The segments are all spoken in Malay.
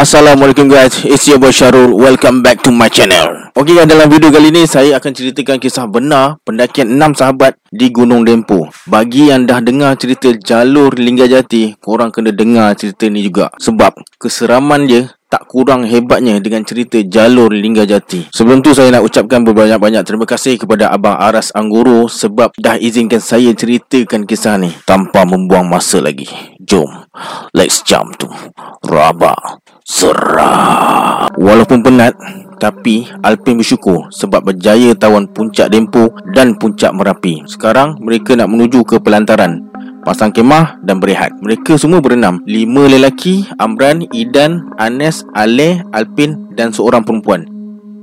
Assalamualaikum guys, it's your boy Syarul. Welcome back to my channel. Ok guys, dalam video kali ni Saya akan ceritakan kisah benar Pendakian 6 sahabat di Gunung Dempo. Bagi yang dah dengar cerita jalur Linggajati Korang kena dengar cerita ni juga. Sebab keseraman dia tak kurang hebatnya dengan cerita jalur Linggajati. Sebelum tu saya nak ucapkan berbanyak-banyak terima kasih kepada Abang Aras Anggoro sebab dah izinkan saya ceritakan kisah ni tanpa membuang masa lagi. Jom, let's jump to Rabah Serah. Walaupun penat, tapi Alpin bersyukur sebab berjaya tawan puncak Dempo dan puncak Merapi. Sekarang mereka nak menuju ke pelantaran pasang kemah dan berehat. Mereka semua berenam. Lima lelaki, Amran, Idan, Anes, Ale, Alpin dan seorang perempuan.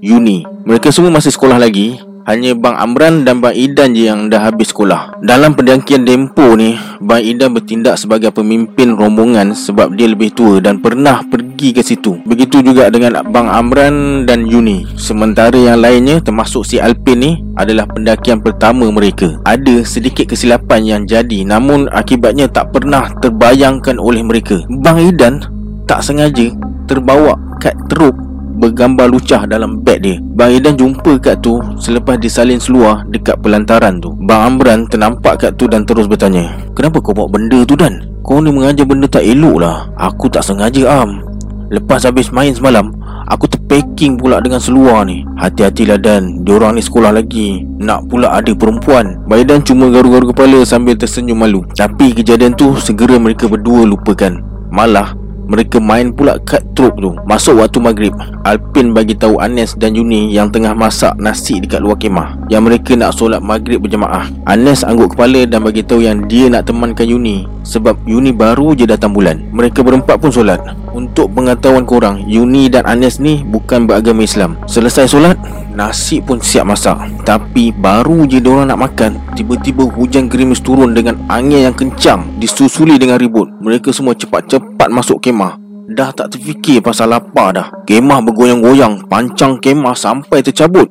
Yuni. Mereka semua masih sekolah lagi hanya Bang Amran dan Bang Idan je yang dah habis sekolah. Dalam pendangkian Dempo ni, Bang Idan bertindak sebagai pemimpin rombongan sebab dia lebih tua dan pernah pergi ke situ. Begitu juga dengan Bang Amran dan Yuni. Sementara yang lainnya termasuk si Alpin ni adalah pendakian pertama mereka. Ada sedikit kesilapan yang jadi namun akibatnya tak pernah terbayangkan oleh mereka. Bang Idan tak sengaja terbawa kat teruk bergambar lucah dalam beg dia. Bang Idan jumpa kat tu selepas disalin seluar dekat pelantaran tu. Bang Amran ternampak kat tu dan terus bertanya, "Kenapa kau bawa benda tu Dan? Kau ni mengajar benda tak elok lah." "Aku tak sengaja, Am. Lepas habis main semalam, aku terpacking pula dengan seluar ni." "Hati-hatilah Dan, diorang ni sekolah lagi. Nak pula ada perempuan." Bang Idan cuma garu-garu kepala sambil tersenyum malu. Tapi kejadian tu segera mereka berdua lupakan. Malah mereka main pula kat truk tu. Masuk waktu maghrib. Alpin bagi tahu Anes dan Yuni Yang tengah masak nasi dekat luar kemah. Yang mereka nak solat maghrib berjemaah Anes angguk kepala dan bagi tahu yang dia nak temankan Yuni Sebab Yuni baru je datang bulan. Mereka berempat pun solat. Untuk pengetahuan korang Yuni dan Anes ni bukan beragama Islam. Selesai solat Nasi pun siap masak. Tapi baru je diorang nak makan Tiba-tiba hujan gerimis turun dengan angin yang kencang Disusuli dengan ribut. Mereka semua cepat-cepat masuk kemah. Dah tak terfikir pasal lapar dah. Kemah bergoyang-goyang Pancang kemah sampai tercabut.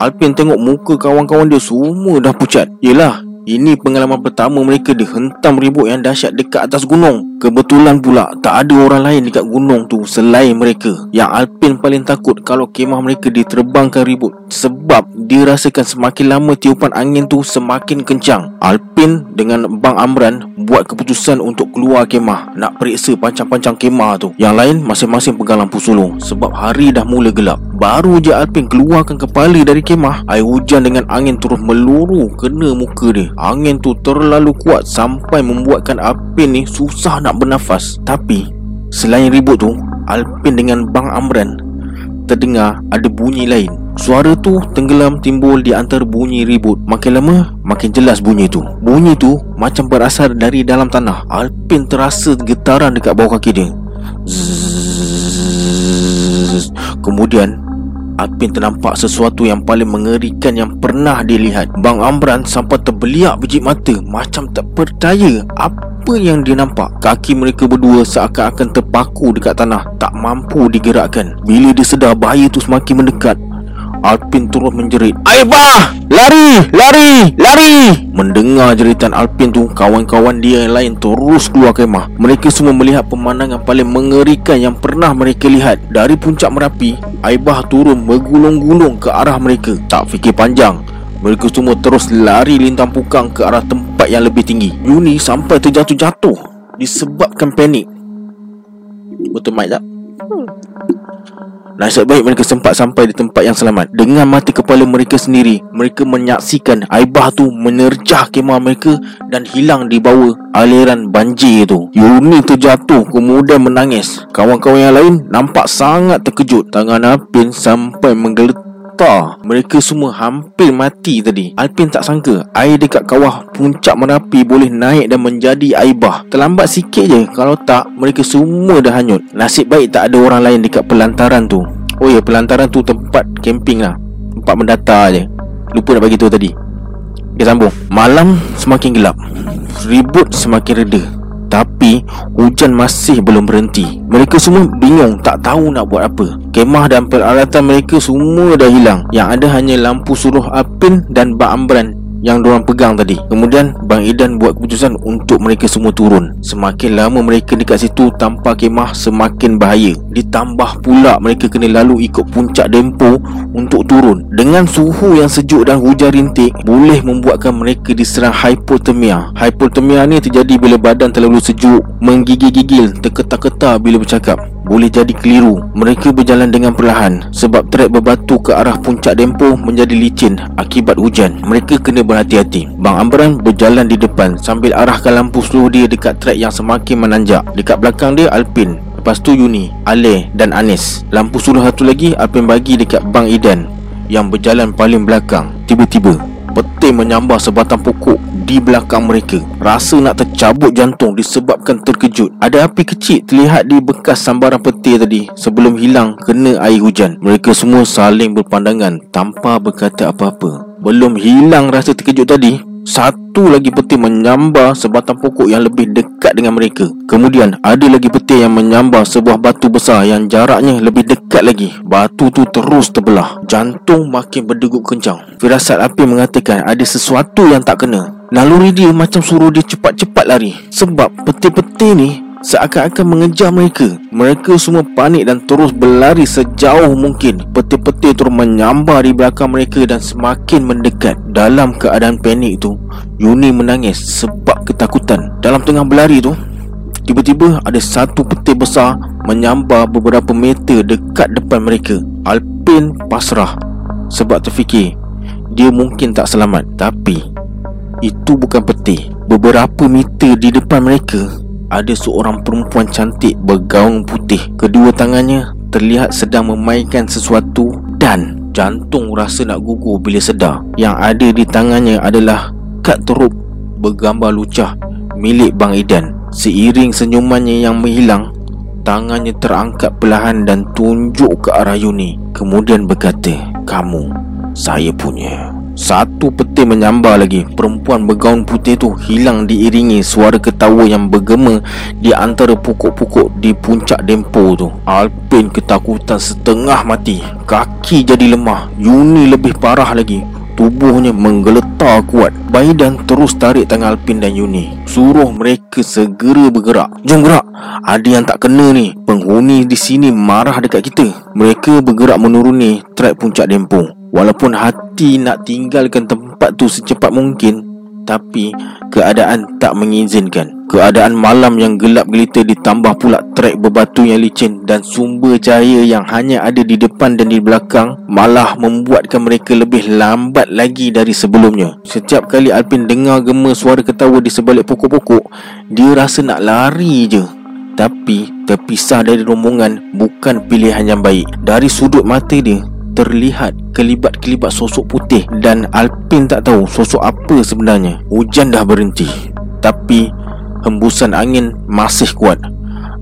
Alpin tengok muka kawan-kawan dia semua dah pucat. Yelah ini pengalaman pertama mereka dihentam ribut yang dahsyat dekat atas gunung. Kebetulan pula tak ada orang lain dekat gunung tu selain mereka. Yang Alpin paling takut kalau kemah mereka diterbangkan ribut sebab dia rasakan semakin lama tiupan angin tu semakin kencang. Alpin dengan Bang Amran buat keputusan untuk keluar kemah nak periksa pancang-pancang kemah tu. Yang lain masing-masing pegang lampu sulung sebab hari dah mula gelap. Baru je Alpin keluarkan kepala dari kemah, air hujan dengan angin terus meluru kena muka dia. Angin tu terlalu kuat sampai membuatkan Alpin ni susah nak bernafas. Tapi Selain ribut tu Alpin dengan Bang Amran Terdengar ada bunyi lain. Suara tu tenggelam timbul di antara bunyi ribut. Makin lama makin jelas bunyi tu. Bunyi tu macam berasal dari dalam tanah. Alpin terasa getaran dekat bawah kaki dia. Zzz. Kemudian Alpin ternampak sesuatu yang paling mengerikan yang pernah dilihat. Bang Amran sampai terbeliak biji mata Macam tak percaya apa yang dia nampak. Kaki mereka berdua seakan-akan terpaku dekat tanah Tak mampu digerakkan. Bila dia sedar bahaya tu semakin mendekat Alpin terus menjerit Aibah! Lari! Lari! Lari! Mendengar jeritan Alpin tu Kawan-kawan dia yang lain terus keluar kemah Mereka semua melihat pemandangan paling mengerikan Yang pernah mereka lihat Dari puncak Merapi Aibah turun bergulung-gulung ke arah mereka Tak fikir panjang mereka semua terus lari lintang pukang ke arah tempat yang lebih tinggi Yuni sampai terjatuh-jatuh Disebabkan panik Betul Mike tak? Hmm. Nasib baik mereka sempat sampai di tempat yang selamat. Dengan mati kepala mereka sendiri Mereka menyaksikan Aibah tu menerjah kemah mereka Dan hilang di bawah aliran banjir tu Yuni terjatuh kemudian menangis. Kawan-kawan yang lain nampak sangat terkejut Tangan Apin sampai menggeletar Getar Mereka semua hampir mati tadi. Alpin tak sangka Air dekat kawah puncak Merapi Boleh naik dan menjadi air bah Terlambat sikit je Kalau tak Mereka semua dah hanyut. Nasib baik tak ada orang lain Dekat pelantaran tu. Oh ya pelantaran tu tempat camping lah. Tempat mendatar je. Lupa nak bagi tahu tadi. Kita sambung. Malam semakin gelap. Ribut semakin reda tapi hujan masih belum berhenti. Mereka semua bingung tak tahu nak buat apa. Kemah dan peralatan mereka semua dah hilang. Yang ada hanya lampu suruh Apin dan Bak Ambran yang diorang pegang tadi. Kemudian Bang Idan buat keputusan untuk mereka semua turun. Semakin lama mereka dekat situ tanpa kemah semakin bahaya. Ditambah pula mereka kena lalu ikut puncak dempo untuk turun. Dengan suhu yang sejuk dan hujan rintik Boleh membuatkan mereka diserang hypothermia. Hypothermia ni terjadi bila badan terlalu sejuk Menggigil-gigil, terketar-ketar bila bercakap boleh jadi keliru. Mereka berjalan dengan perlahan Sebab trek berbatu ke arah puncak dempo menjadi licin akibat hujan. Mereka kena berhati-hati. Bang Amran berjalan di depan Sambil arahkan lampu slow dia dekat trek yang semakin menanjak. Dekat belakang dia Alpin. Lepas tu Yuni, Ale dan Anis. Lampu suluh satu lagi Alpin bagi dekat Bang Idan Yang berjalan paling belakang. Tiba-tiba Peti menyambar sebatang pokok di belakang mereka. Rasa nak tercabut jantung disebabkan terkejut. Ada api kecil terlihat di bekas sambaran peti tadi. Sebelum hilang kena air hujan. Mereka semua saling berpandangan tanpa berkata apa-apa. Belum hilang rasa terkejut tadi satu lagi peti menyambar sebatang pokok yang lebih dekat dengan mereka. Kemudian ada lagi peti yang menyambar sebuah batu besar yang jaraknya lebih dekat lagi. Batu tu terus terbelah. Jantung makin berdegup kencang. Firasat api mengatakan ada sesuatu yang tak kena. Naluri dia macam suruh dia cepat-cepat lari. Sebab peti-peti ni seakan-akan mengejar mereka. Mereka semua panik dan terus berlari sejauh mungkin. Peti-peti terus menyambar di belakang mereka dan semakin mendekat. Dalam keadaan panik tu, Yuni menangis sebab ketakutan. Dalam tengah berlari tu, tiba-tiba ada satu peti besar menyambar beberapa meter dekat depan mereka. Alpin pasrah sebab terfikir dia mungkin tak selamat. Tapi itu bukan peti. Beberapa meter di depan mereka ada seorang perempuan cantik bergaung putih. Kedua tangannya terlihat sedang memainkan sesuatu dan jantung rasa nak gugur bila sedar. Yang ada di tangannya adalah kad terup bergambar lucah milik Bang Idan. Seiring senyumannya yang menghilang, tangannya terangkat perlahan dan tunjuk ke arah Yuni. Kemudian berkata, "Kamu saya punya." Satu peti menyambar lagi. Perempuan bergaun putih tu hilang diiringi suara ketawa yang bergema Di antara pokok-pokok di puncak dempo tu. Alpin ketakutan setengah mati. Kaki jadi lemah. Yuni lebih parah lagi. Tubuhnya menggeletar kuat. Baidan terus tarik tangan Alpin dan Yuni Suruh mereka segera bergerak. Jom gerak. Ada yang tak kena ni. Penghuni di sini marah dekat kita. Mereka bergerak menuruni trek puncak dempo Walaupun hati nak tinggalkan tempat tu secepat mungkin Tapi keadaan tak mengizinkan. Keadaan malam yang gelap gelita ditambah pula trek berbatu yang licin Dan sumber cahaya yang hanya ada di depan dan di belakang Malah membuatkan mereka lebih lambat lagi dari sebelumnya. Setiap kali Alpin dengar gema suara ketawa di sebalik pokok-pokok Dia rasa nak lari je. Tapi terpisah dari rombongan bukan pilihan yang baik. Dari sudut mata dia terlihat kelibat-kelibat sosok putih dan Alpin tak tahu sosok apa sebenarnya. Hujan dah berhenti. Tapi hembusan angin masih kuat.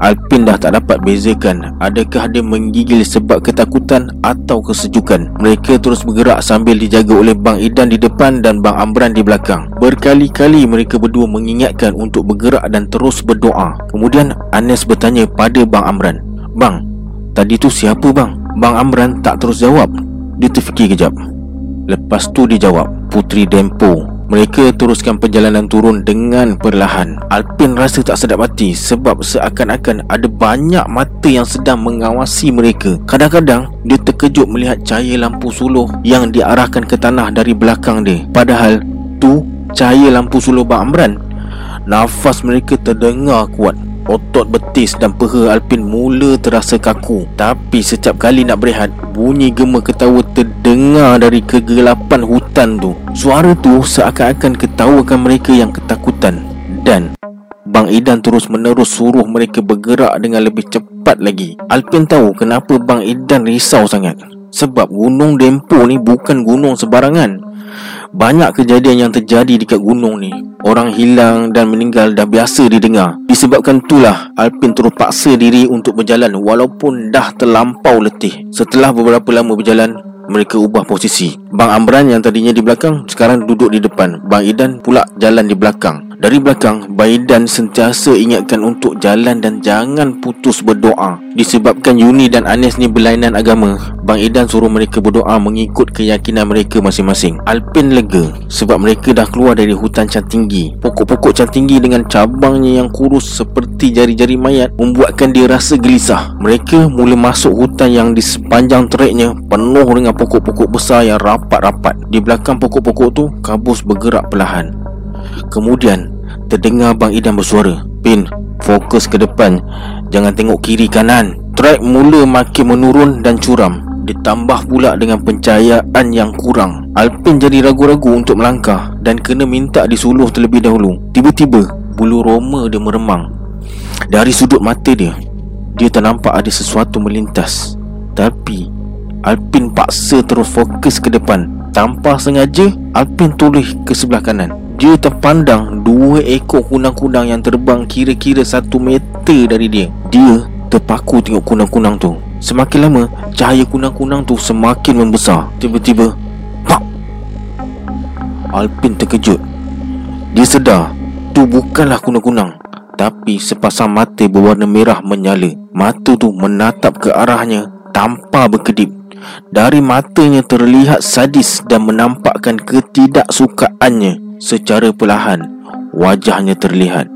Alpin dah tak dapat bezakan adakah dia menggigil sebab ketakutan atau kesejukan. Mereka terus bergerak sambil dijaga oleh Bang Idan di depan dan Bang Amran di belakang. Berkali-kali mereka berdua mengingatkan untuk bergerak dan terus berdoa. Kemudian Anes bertanya pada Bang Amran, "Bang, tadi tu siapa bang?" Bang Amran tak terus jawab. Dia terfikir kejap. Lepas tu dia jawab Putri Dempo Mereka teruskan perjalanan turun dengan perlahan. Alpin rasa tak sedap hati Sebab seakan-akan ada banyak mata yang sedang mengawasi mereka. Kadang-kadang dia terkejut melihat cahaya lampu suluh Yang diarahkan ke tanah dari belakang dia. Padahal tu cahaya lampu suluh Bang Amran. Nafas mereka terdengar kuat Otot betis dan peha Alpin mula terasa kaku. Tapi setiap kali nak berehat Bunyi gema ketawa terdengar dari kegelapan hutan tu. Suara tu seakan-akan ketawakan mereka yang ketakutan. Dan Bang Idan terus menerus suruh mereka bergerak dengan lebih cepat lagi. Alpin tahu kenapa Bang Idan risau sangat. Sebab gunung Dempo ni bukan gunung sebarangan banyak kejadian yang terjadi dekat gunung ni. Orang hilang dan meninggal dah biasa didengar. Disebabkan itulah Alpin terus paksa diri untuk berjalan Walaupun dah terlampau letih. Setelah beberapa lama berjalan Mereka ubah posisi. Bang Amran yang tadinya di belakang Sekarang duduk di depan. Bang Idan pula jalan di belakang Dari belakang, Baidan sentiasa ingatkan untuk jalan dan jangan putus berdoa. Disebabkan Yuni dan Anes ni berlainan agama, Bang Idan suruh mereka berdoa mengikut keyakinan mereka masing-masing. Alpin lega sebab mereka dah keluar dari hutan can tinggi. Pokok-pokok can tinggi dengan cabangnya yang kurus seperti jari-jari mayat membuatkan dia rasa gelisah. Mereka mula masuk hutan yang di sepanjang treknya penuh dengan pokok-pokok besar yang rapat-rapat. Di belakang pokok-pokok tu, kabus bergerak perlahan. Kemudian terdengar Bang Idan bersuara Pin, fokus ke depan. Jangan tengok kiri kanan. Trek mula makin menurun dan curam. Ditambah pula dengan pencahayaan yang kurang. Alpin jadi ragu-ragu untuk melangkah Dan kena minta disuluh terlebih dahulu. Tiba-tiba bulu roma dia meremang. Dari sudut mata dia Dia ternampak ada sesuatu melintas. Tapi Alpin paksa terus fokus ke depan. Tanpa sengaja Alpin toleh ke sebelah kanan dia terpandang dua ekor kunang-kunang yang terbang kira-kira satu meter dari dia. Dia terpaku tengok kunang-kunang tu. Semakin lama, cahaya kunang-kunang tu semakin membesar. Tiba-tiba, pak! Alpin terkejut. Dia sedar, tu bukanlah kunang-kunang. Tapi sepasang mata berwarna merah menyala. Mata tu menatap ke arahnya tanpa berkedip. Dari matanya terlihat sadis dan menampakkan ketidaksukaannya Secara perlahan Wajahnya terlihat.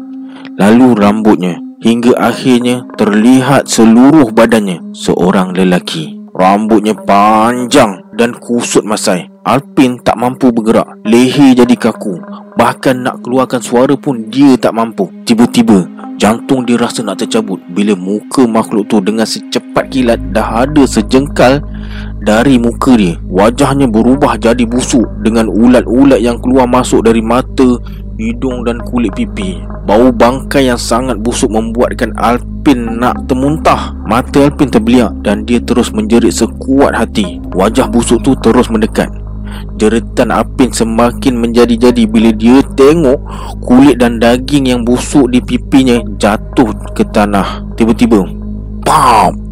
Lalu rambutnya Hingga akhirnya terlihat seluruh badannya. Seorang lelaki. Rambutnya panjang dan kusut masai. Alpin tak mampu bergerak. Leher jadi kaku. Bahkan nak keluarkan suara pun dia tak mampu. Tiba-tiba jantung dia rasa nak tercabut. Bila muka makhluk tu dengan secepat kilat Dah ada sejengkal dari muka dia. Wajahnya berubah jadi busuk Dengan ulat-ulat yang keluar masuk dari mata Hidung dan kulit pipi. Bau bangkai yang sangat busuk membuatkan Alpin nak termuntah. Mata Alpin terbeliak dan dia terus menjerit sekuat hati. Wajah busuk tu terus mendekat. Jeritan Alpin semakin menjadi-jadi bila dia tengok Kulit dan daging yang busuk di pipinya jatuh ke tanah. Tiba-tiba Pam!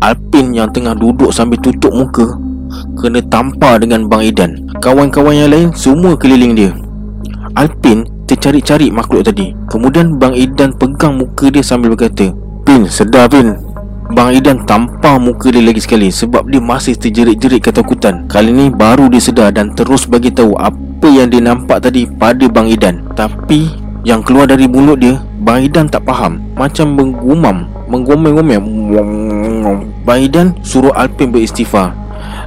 Alpin yang tengah duduk sambil tutup muka Kena tampar dengan Bang Idan Kawan-kawan yang lain semua keliling dia. Alpin tercari-cari makhluk tadi. Kemudian Bang Idan pegang muka dia sambil berkata Pin, sedar Pin Bang Idan tampar muka dia lagi sekali Sebab dia masih terjerit-jerit ketakutan Kali ni baru dia sedar dan terus bagi tahu Apa yang dia nampak tadi pada Bang Idan Tapi yang keluar dari mulut dia Bang Idan tak faham. Macam menggumam Menggomel-gomel Baidan suruh Alpin beristighfar.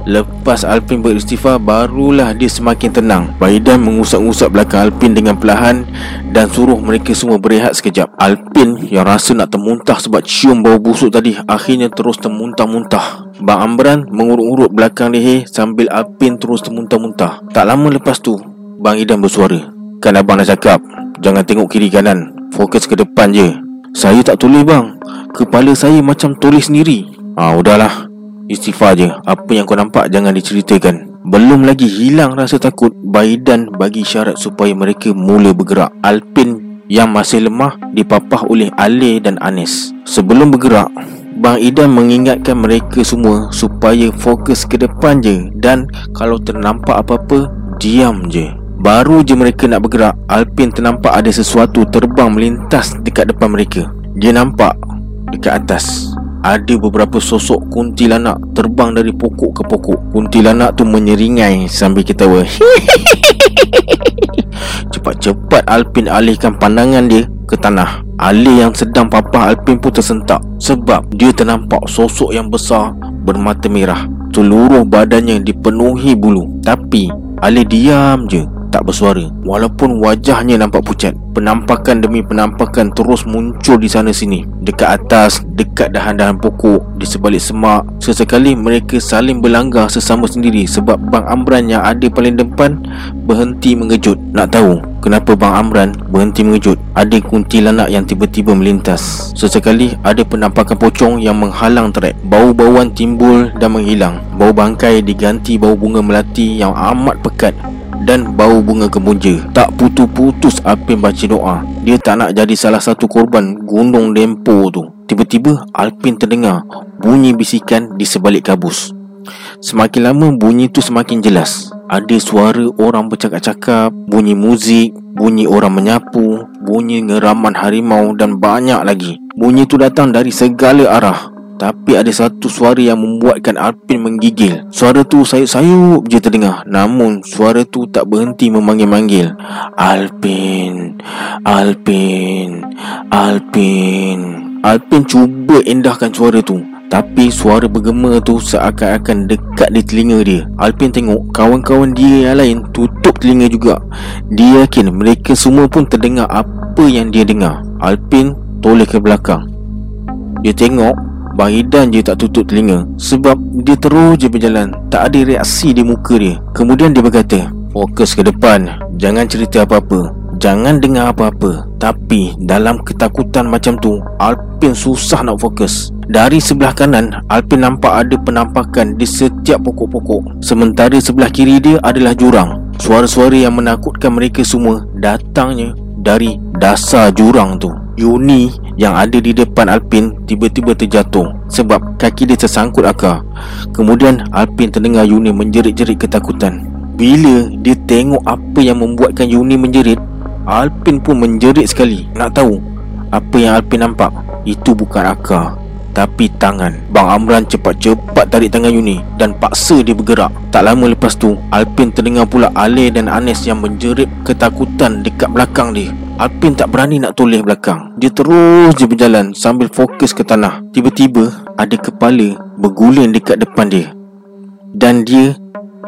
Lepas Alpin beristighfar Barulah dia semakin tenang. Baidan mengusap-usap belakang Alpin dengan perlahan Dan suruh mereka semua berehat sekejap. Alpin yang rasa nak termuntah Sebab cium bau busuk tadi Akhirnya terus termuntah-muntah. Bang Amran mengurut-urut belakang leher Sambil Alpin terus termuntah-muntah. Tak lama lepas tu Bang Idan bersuara Kan abang dah cakap Jangan tengok kiri kanan. Fokus ke depan je. Saya tak tulis bang. Kepala saya macam tulis sendiri Ah, udahlah. Istighfar je. Apa yang kau nampak jangan diceritakan. Belum lagi hilang rasa takut, Baidan bagi syarat supaya mereka mula bergerak. Alpin yang masih lemah dipapah oleh Ale dan Anis. Sebelum bergerak, Bang Idan mengingatkan mereka semua supaya fokus ke depan je dan kalau ternampak apa-apa, diam je. Baru je mereka nak bergerak, Alpin ternampak ada sesuatu terbang melintas dekat depan mereka. Dia nampak dekat atas ada beberapa sosok kuntilanak terbang dari pokok ke pokok. Kuntilanak tu menyeringai sambil ketawa. Cepat-cepat Alpin alihkan pandangan dia ke tanah. Ali yang sedang papah Alpin pun tersentak sebab dia ternampak sosok yang besar bermata merah. Seluruh badannya dipenuhi bulu. Tapi Ali diam je tak bersuara. Walaupun wajahnya nampak pucat Penampakan demi penampakan terus muncul di sana sini. Dekat atas, dekat dahan-dahan pokok Di sebalik semak. Sesekali mereka saling berlanggar sesama sendiri Sebab Bang Amran yang ada paling depan Berhenti mengejut. Nak tahu kenapa Bang Amran berhenti mengejut? Ada kuntilanak yang tiba-tiba melintas. Sesekali ada penampakan pocong yang menghalang trek Bau-bauan timbul dan menghilang. Bau bangkai diganti bau bunga melati yang amat pekat dan bau bunga kembunja Tak putus-putus Alpin baca doa. Dia tak nak jadi salah satu korban gunung Dempo tu. Tiba-tiba Alpin terdengar bunyi bisikan di sebalik kabus. Semakin lama bunyi tu semakin jelas. Ada suara orang bercakap-cakap Bunyi muzik Bunyi orang menyapu Bunyi ngeraman harimau dan banyak lagi. Bunyi tu datang dari segala arah tapi ada satu suara yang membuatkan Alpin menggigil. Suara tu sayup-sayup je terdengar. Namun suara tu tak berhenti memanggil-manggil. Alpin Alpin Alpin. Alpin cuba endahkan suara tu. Tapi suara bergema tu seakan-akan dekat di telinga dia. Alpin tengok kawan-kawan dia yang lain tutup telinga juga. Dia yakin mereka semua pun terdengar apa yang dia dengar. Alpin toleh ke belakang. Dia tengok Bang Idan je tak tutup telinga Sebab dia terus je berjalan. Tak ada reaksi di muka dia. Kemudian dia berkata Fokus ke depan. Jangan cerita apa-apa. Jangan dengar apa-apa. Tapi dalam ketakutan macam tu Alpin susah nak fokus. Dari sebelah kanan Alpin nampak ada penampakan Di setiap pokok-pokok. Sementara sebelah kiri dia adalah jurang. Suara-suara yang menakutkan mereka semua Datangnya dari dasar jurang tu. Yuni yang ada di depan Alpin tiba-tiba terjatuh sebab kaki dia tersangkut akar. Kemudian Alpin terdengar Yuni menjerit-jerit ketakutan. Bila dia tengok apa yang membuatkan Yuni menjerit, Alpin pun menjerit sekali. Nak tahu apa yang Alpin nampak? Itu bukan akar, tapi tangan. Bang Amran cepat-cepat tarik tangan Yuni dan paksa dia bergerak. Tak lama lepas tu, Alpin terdengar pula Ale dan Anes yang menjerit ketakutan dekat belakang dia. Alpin tak berani nak toleh belakang. Dia terus je berjalan sambil fokus ke tanah. Tiba-tiba ada kepala berguling dekat depan dia. Dan dia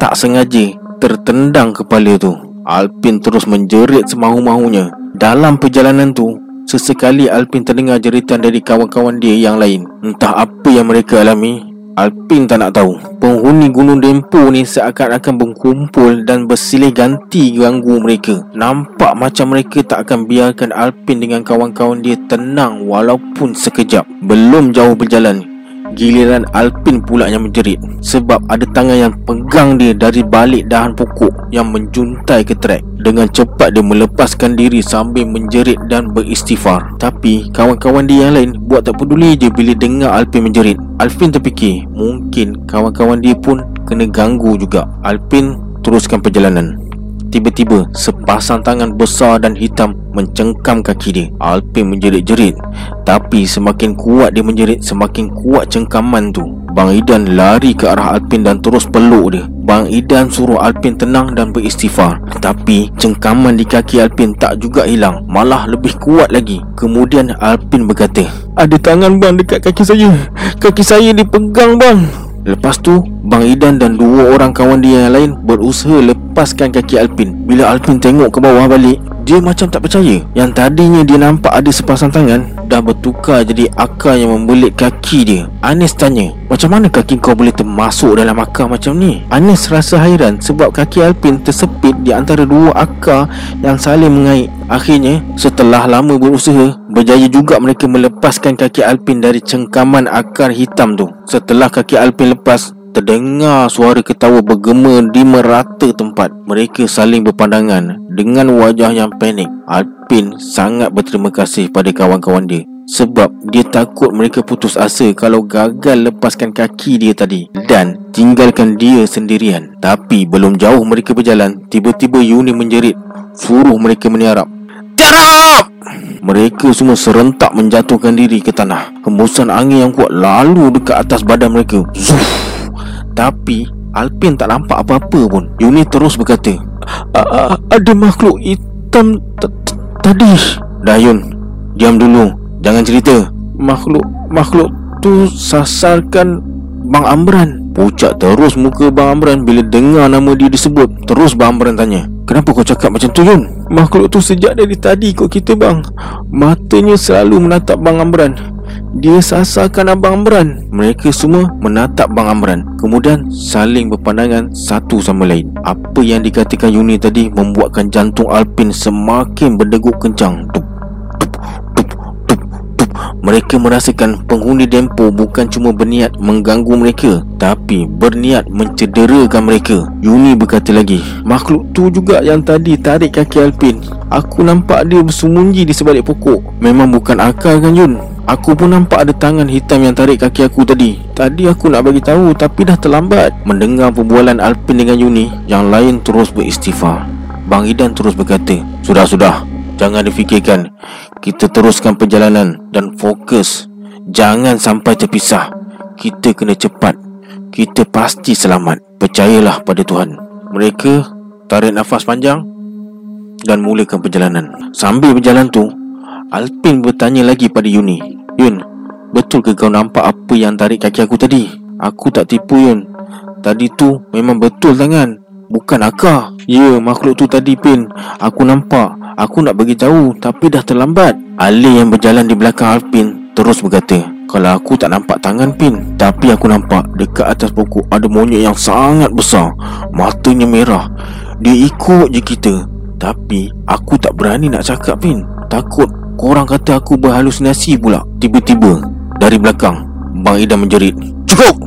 tak sengaja tertendang kepala tu. Alpin terus menjerit semahu-mahunya Dalam perjalanan tu Sesekali Alpin terdengar jeritan dari kawan-kawan dia yang lain. Entah apa yang mereka alami Alpin tak nak tahu. Penghuni Gunung Dempo ni seakan-akan berkumpul dan bersilih ganti ganggu mereka. Nampak macam mereka tak akan biarkan Alpin dengan kawan-kawan dia tenang walaupun sekejap. Belum jauh berjalan Giliran Alpin pula yang menjerit Sebab ada tangan yang pegang dia dari balik dahan pokok Yang menjuntai ke trek Dengan cepat dia melepaskan diri sambil menjerit dan beristighfar. Tapi kawan-kawan dia yang lain buat tak peduli je bila dengar Alpin menjerit. Alpin terfikir mungkin kawan-kawan dia pun kena ganggu juga. Alpin teruskan perjalanan Tiba-tiba sepasang tangan besar dan hitam mencengkam kaki dia. Alpin menjerit-jerit Tapi semakin kuat dia menjerit Semakin kuat cengkaman tu. Bang Idan lari ke arah Alpin dan terus peluk dia. Bang Idan suruh Alpin tenang dan beristighfar Tapi cengkaman di kaki Alpin tak juga hilang Malah lebih kuat lagi. Kemudian Alpin berkata Ada tangan bang dekat kaki saya. Kaki saya dipegang bang Lepas tu Bang Idan dan dua orang kawan dia yang lain Berusaha lepaskan kaki Alpin. Bila Alpin tengok ke bawah balik Dia macam tak percaya. Yang tadinya dia nampak ada sepasang tangan Dah bertukar jadi akar yang membelit kaki dia. Anis tanya Macam mana kaki kau boleh termasuk dalam akar macam ni? Anis rasa hairan Sebab kaki Alpin tersepit di antara dua akar Yang saling mengait. Akhirnya setelah lama berusaha Berjaya juga mereka melepaskan kaki Alpin dari cengkaman akar hitam tu. Setelah kaki Alpin lepas Terdengar suara ketawa bergema di merata tempat. Mereka saling berpandangan Dengan wajah yang panik. Alpin sangat berterima kasih pada kawan-kawan dia Sebab dia takut mereka putus asa Kalau gagal lepaskan kaki dia tadi Dan tinggalkan dia sendirian. Tapi belum jauh mereka berjalan Tiba-tiba Yuni menjerit Suruh mereka meniarap. Tiarap! Mereka semua serentak menjatuhkan diri ke tanah. Hembusan angin yang kuat lalu dekat atas badan mereka. Zuf! Tapi Alpin tak nampak apa-apa pun. Yuni terus berkata Ada makhluk hitam tadi Dayun Diam dulu. Jangan cerita. Makhluk Makhluk tu sasarkan Bang Amran. Pucat terus muka Bang Amran Bila dengar nama dia disebut. Terus Bang Amran tanya Kenapa kau cakap macam tu Yun? Makhluk tu sejak dari tadi kau kita bang. Matanya selalu menatap Bang Amran Dia sasarkan Abang Amran. Mereka semua menatap Bang Amran. Kemudian saling berpandangan satu sama lain. Apa yang dikatakan Yuni tadi Membuatkan jantung Alpin semakin berdegup kencang. Tup mereka merasakan penghuni dempo bukan cuma berniat mengganggu mereka Tapi berniat mencederakan mereka. Yuni berkata lagi Makhluk tu juga yang tadi tarik kaki Alpin. Aku nampak dia bersembunyi di sebalik pokok. Memang bukan akal kan Yun? Aku pun nampak ada tangan hitam yang tarik kaki aku tadi. Tadi aku nak bagi tahu tapi dah terlambat. Mendengar perbualan Alpin dengan Yuni Yang lain terus beristighfar. Bang Idan terus berkata Sudah-sudah Jangan difikirkan. Kita teruskan perjalanan Dan fokus. Jangan sampai terpisah. Kita kena cepat. Kita pasti selamat. Percayalah pada Tuhan. Mereka tarik nafas panjang Dan mulakan perjalanan. Sambil berjalan tu Alpin bertanya lagi pada Yuni. Yun, betul ke kau nampak apa yang tarik kaki aku tadi? Aku tak tipu Yun. Tadi tu memang betul tangan Bukan akar. Ya, makhluk tu tadi Pin. Aku nampak. Aku nak bagi tahu Tapi dah terlambat. Ali yang berjalan di belakang Alpin Terus berkata Kalau aku tak nampak tangan Pin Tapi aku nampak Dekat atas pokok Ada monyet yang sangat besar. Matanya merah. Dia ikut je kita. Tapi Aku tak berani nak cakap Pin. Takut Korang kata aku berhalusinasi pula Tiba-tiba Dari belakang Bang Ida menjerit Cukup!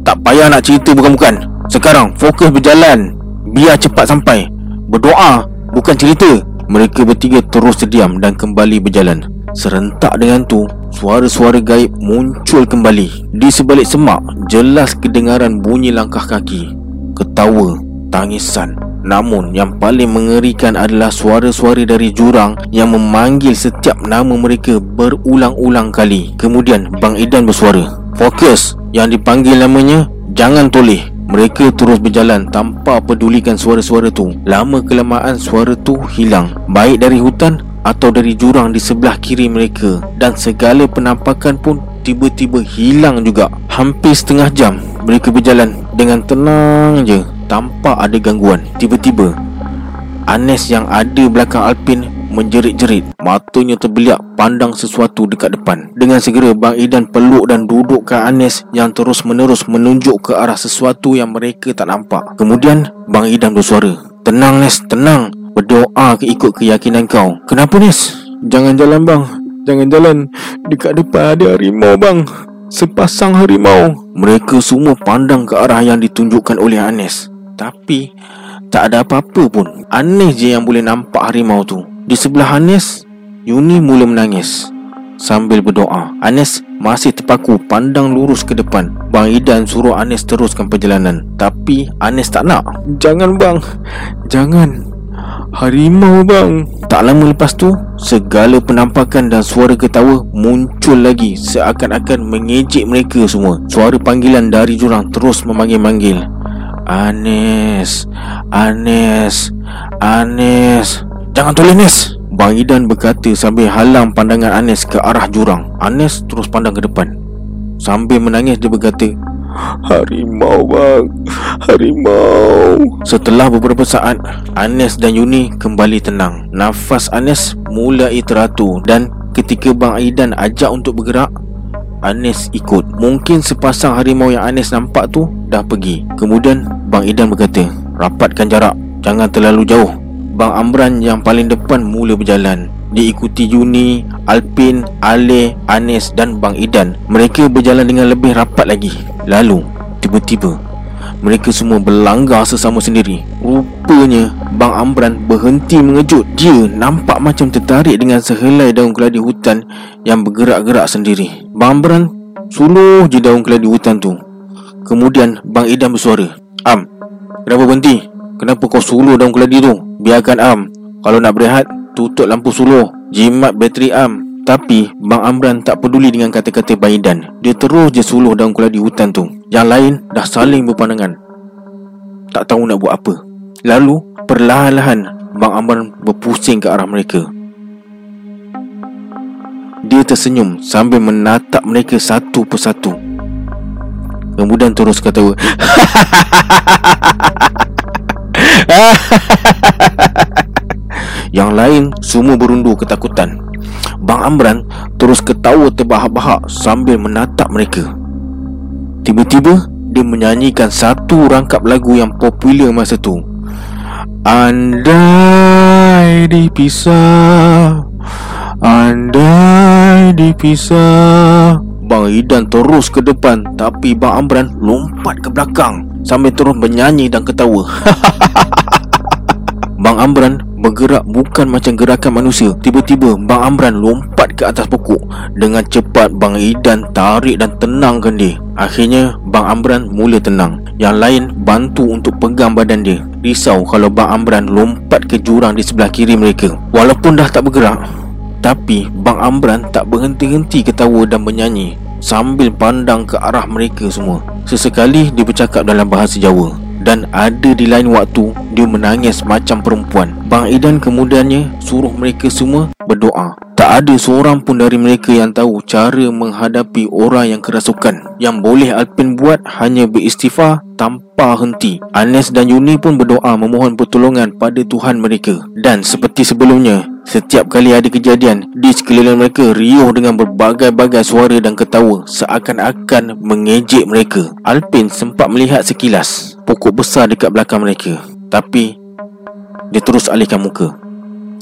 Tak payah nak cerita bukan-bukan. Sekarang fokus berjalan. Biar cepat sampai. Berdoa Bukan cerita. Mereka bertiga terus terdiam Dan kembali berjalan. Serentak dengan tu Suara-suara gaib muncul kembali. Di sebalik semak Jelas kedengaran bunyi langkah kaki. Ketawa Tangisan Namun yang paling mengerikan adalah suara-suara dari jurang yang memanggil setiap nama mereka berulang-ulang kali. Kemudian Bang Idan bersuara. Fokus yang dipanggil namanya jangan toleh. Mereka terus berjalan tanpa pedulikan suara-suara tu. Lama kelamaan suara tu hilang. Baik dari hutan atau dari jurang di sebelah kiri mereka. Dan segala penampakan pun tiba-tiba hilang juga. Hampir setengah jam mereka berjalan dengan tenang je tanpa ada gangguan. Tiba-tiba Anes yang ada belakang Alpin menjerit-jerit. Matanya terbeliak pandang sesuatu dekat depan. Dengan segera Bang Idan peluk dan dudukkan Anes Yang terus menerus menunjuk ke arah sesuatu yang mereka tak nampak. Kemudian Bang Idan bersuara Tenang Nes, tenang. Berdoa ke ikut keyakinan kau. Kenapa Nes? Jangan jalan bang. Jangan jalan. Dekat depan ada harimau bang. Sepasang harimau. Mereka semua pandang ke arah yang ditunjukkan oleh Anes tapi tak ada apa-apa pun. Aneh je yang boleh nampak harimau tu. Di sebelah Anes Yuni mula menangis. Sambil berdoa Anes masih terpaku pandang lurus ke depan. Bang Idan suruh Anes teruskan perjalanan. Tapi Anes tak nak. Jangan bang. Jangan. Harimau bang. Tak lama lepas tu Segala penampakan dan suara ketawa Muncul lagi Seakan-akan mengejek mereka semua. Suara panggilan dari jurang Terus memanggil-manggil Anes Anes Anes Jangan toleh Anes Bang Idan berkata sambil halang pandangan Anes ke arah jurang. Anes terus pandang ke depan. Sambil menangis dia berkata Harimau bang. Harimau. Setelah beberapa saat Anes dan Yuni kembali tenang. Nafas Anes mulai teratur Dan ketika Bang Aidan ajak untuk bergerak Anes ikut. Mungkin sepasang harimau yang Anes nampak tu Dah pergi. Kemudian Bang Idan berkata Rapatkan jarak. Jangan terlalu jauh. Bang Amran yang paling depan mula berjalan. Diikuti Juni, Alpin, Ale, Anes dan Bang Idan. Mereka berjalan dengan lebih rapat lagi. Lalu Tiba-tiba mereka semua berlanggar sesama sendiri. Rupanya Bang Amran berhenti mengejut. Dia nampak macam tertarik dengan sehelai daun keladi hutan Yang bergerak-gerak sendiri. Bang Amran suluh je daun keladi hutan tu. Kemudian Bang Idan bersuara Am, kenapa berhenti? Kenapa kau suluh daun keladi tu? Biarkan Am. Kalau nak berehat, tutup lampu suluh. Jimat bateri Am. Tapi Bang Amran tak peduli dengan kata-kata Baidan Dia terus je suluh daun keladi hutan tu Yang lain dah saling berpandangan. Tak tahu nak buat apa. Lalu perlahan-lahan Bang Amran berpusing ke arah mereka. Dia tersenyum sambil menatap mereka satu persatu. Kemudian terus kata Yang lain semua berundur ketakutan. Bang Amran terus ketawa terbahak-bahak sambil menatap mereka. Tiba-tiba, dia menyanyikan satu rangkap lagu yang popular masa tu. Andai dipisah Andai dipisah Bang Idan terus ke depan Tapi Bang Amran lompat ke belakang Sambil terus menyanyi dan ketawa Bang Amran bergerak bukan macam gerakan manusia. Tiba-tiba Bang Amran lompat ke atas pokok. Dengan cepat Bang Idan tarik dan tenangkan dia. Akhirnya Bang Amran mula tenang. Yang lain bantu untuk pegang badan dia. Risau kalau Bang Amran lompat ke jurang di sebelah kiri mereka. Walaupun dah tak bergerak, tapi Bang Amran tak berhenti-henti ketawa dan menyanyi sambil pandang ke arah mereka semua. Sesekali dia bercakap dalam bahasa Jawa dan ada di lain waktu dia menangis macam perempuan. Bang Idan kemudiannya suruh mereka semua berdoa. Tak ada seorang pun dari mereka yang tahu cara menghadapi orang yang kerasukan. Yang boleh Alpin buat hanya beristighfar tanpa henti. Anes dan Yuni pun berdoa memohon pertolongan pada Tuhan mereka. Dan seperti sebelumnya, setiap kali ada kejadian, di sekeliling mereka riuh dengan berbagai-bagai suara dan ketawa seakan-akan mengejek mereka. Alpin sempat melihat sekilas pokok besar dekat belakang mereka. Tapi, dia terus alihkan muka.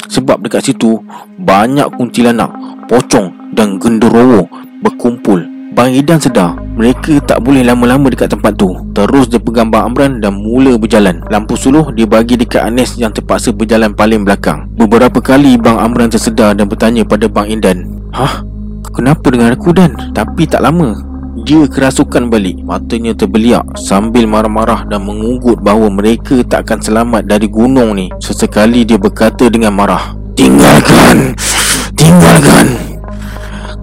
Sebab dekat situ banyak kuntilanak, pocong dan genderowo berkumpul. Bang Idan sedar mereka tak boleh lama-lama dekat tempat tu. Terus dia pegang Bang Amran dan mula berjalan. Lampu suluh dia bagi dekat Anes yang terpaksa berjalan paling belakang. Beberapa kali Bang Amran tersedar dan bertanya pada Bang Indan. Hah? Kenapa dengan aku Dan? Tapi tak lama dia kerasukan balik. Matanya terbeliak Sambil marah-marah dan mengugut bahawa mereka tak akan selamat dari gunung ni. Sesekali dia berkata dengan marah Tinggalkan! Tinggalkan!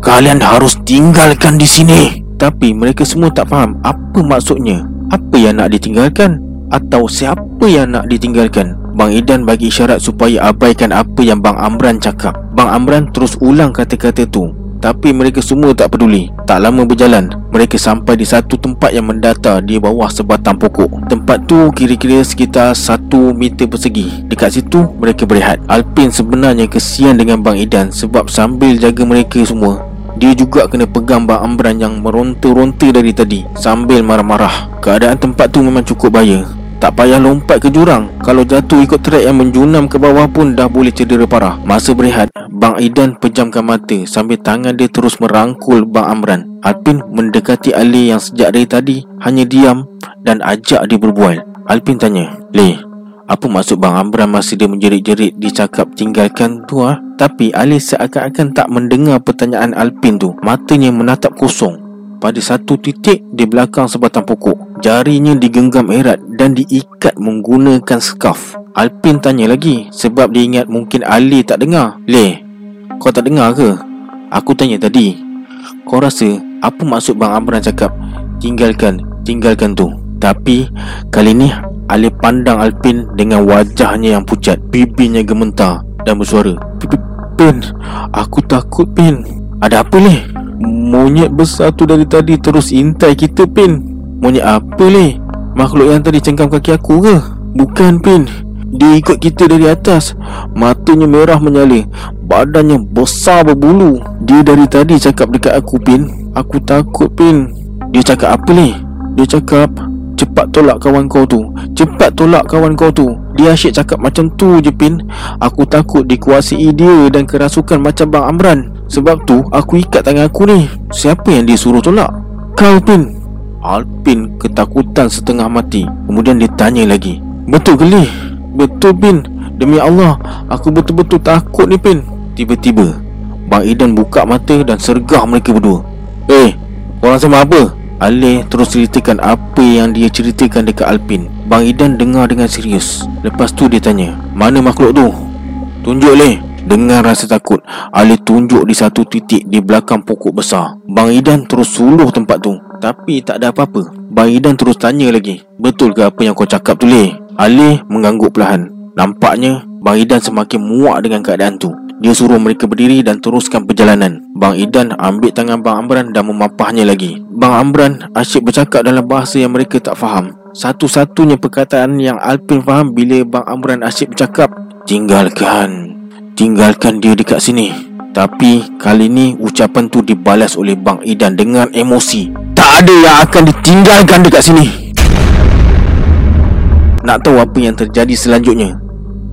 Kalian harus tinggalkan di sini! Tapi mereka semua tak faham Apa maksudnya. Apa yang nak ditinggalkan Atau siapa yang nak ditinggalkan? Bang Idan bagi isyarat supaya abaikan apa yang Bang Amran cakap. Bang Amran terus ulang kata-kata tu tapi mereka semua tak peduli. Tak lama berjalan Mereka sampai di satu tempat yang mendata Di bawah sebatang pokok. Tempat tu kira-kira sekitar satu meter persegi. Dekat situ mereka berehat. Alpin sebenarnya kesian dengan Bang Idan Sebab sambil jaga mereka semua dia juga kena pegang Bang Amran yang meronta-ronta dari tadi Sambil marah-marah. Keadaan tempat tu memang cukup bahaya tak payah lompat ke jurang. Kalau jatuh ikut trek yang menjunam ke bawah pun dah boleh cedera parah. Masa berehat Bang Idan pejamkan mata Sambil tangan dia terus merangkul Bang Amran. Alpin mendekati Ali yang sejak dari tadi Hanya diam dan ajak dia berbual. Alpin tanya Le, apa maksud Bang Amran masa dia menjerit-jerit Dicakap tinggalkan tu ah? Tapi Ali seakan-akan tak mendengar pertanyaan Alpin tu. Matanya menatap kosong. Pada satu titik di belakang sebatang pokok. Jarinya digenggam erat dan diikat menggunakan scarf. Alpin tanya lagi sebab dia ingat mungkin Ali tak dengar. Le, kau tak dengar ke? Aku tanya tadi. Kau rasa apa maksud Bang Amran cakap tinggalkan, tinggalkan tu? Tapi kali ni Ali pandang Alpin dengan wajahnya yang pucat, bibirnya gementar dan bersuara. Pin, aku takut Pin. Ada apa ni? Monyet besar tu dari tadi terus intai kita Pin Monyet apa ni? Makhluk yang tadi cengkam kaki aku ke? Bukan Pin. Dia ikut kita dari atas. Matanya merah menyala. Badannya besar berbulu. Dia dari tadi cakap dekat aku Pin. Aku takut Pin. Dia cakap apa ni? Dia cakap Cepat tolak kawan kau tu. Cepat tolak kawan kau tu. Dia asyik cakap macam tu je Pin. Aku takut dikuasai dia dan kerasukan macam Bang Amran. Sebab tu aku ikat tangan aku ni. Siapa yang dia suruh tolak? Kau Pin Alpin ketakutan setengah mati. Kemudian dia tanya lagi Betul ke ni? Betul Pin Demi Allah Aku betul-betul takut ni Pin Tiba-tiba Bang Idan buka mata dan sergah mereka berdua. Eh, korang sama apa? Alih terus ceritakan apa yang dia ceritakan dekat Alpin. Bang Idan dengar dengan serius. Lepas tu dia tanya Mana makhluk tu? Tunjuk leh Dengan rasa takut Alih tunjuk di satu titik di belakang pokok besar. Bang Idan terus suluh tempat tu Tapi tak ada apa-apa Bang Idan terus tanya lagi Betul ke apa yang kau cakap tu leh? Alih mengangguk perlahan Nampaknya Bang Idan semakin muak dengan keadaan tu dia suruh mereka berdiri dan teruskan perjalanan. Bang Idan ambil tangan Bang Amran dan memapahnya lagi. Bang Amran asyik bercakap dalam bahasa yang mereka tak faham. Satu-satunya perkataan yang Alpin faham bila Bang Amran asyik bercakap, Tinggalkan, tinggalkan dia dekat sini. Tapi kali ni ucapan tu dibalas oleh Bang Idan dengan emosi. Tak ada yang akan ditinggalkan dekat sini. Nak tahu apa yang terjadi selanjutnya?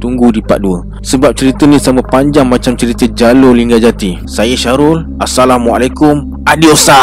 tunggu di part 2 Sebab cerita ni sama panjang macam cerita Jalur Linggajati Saya Syarul Assalamualaikum Adiosa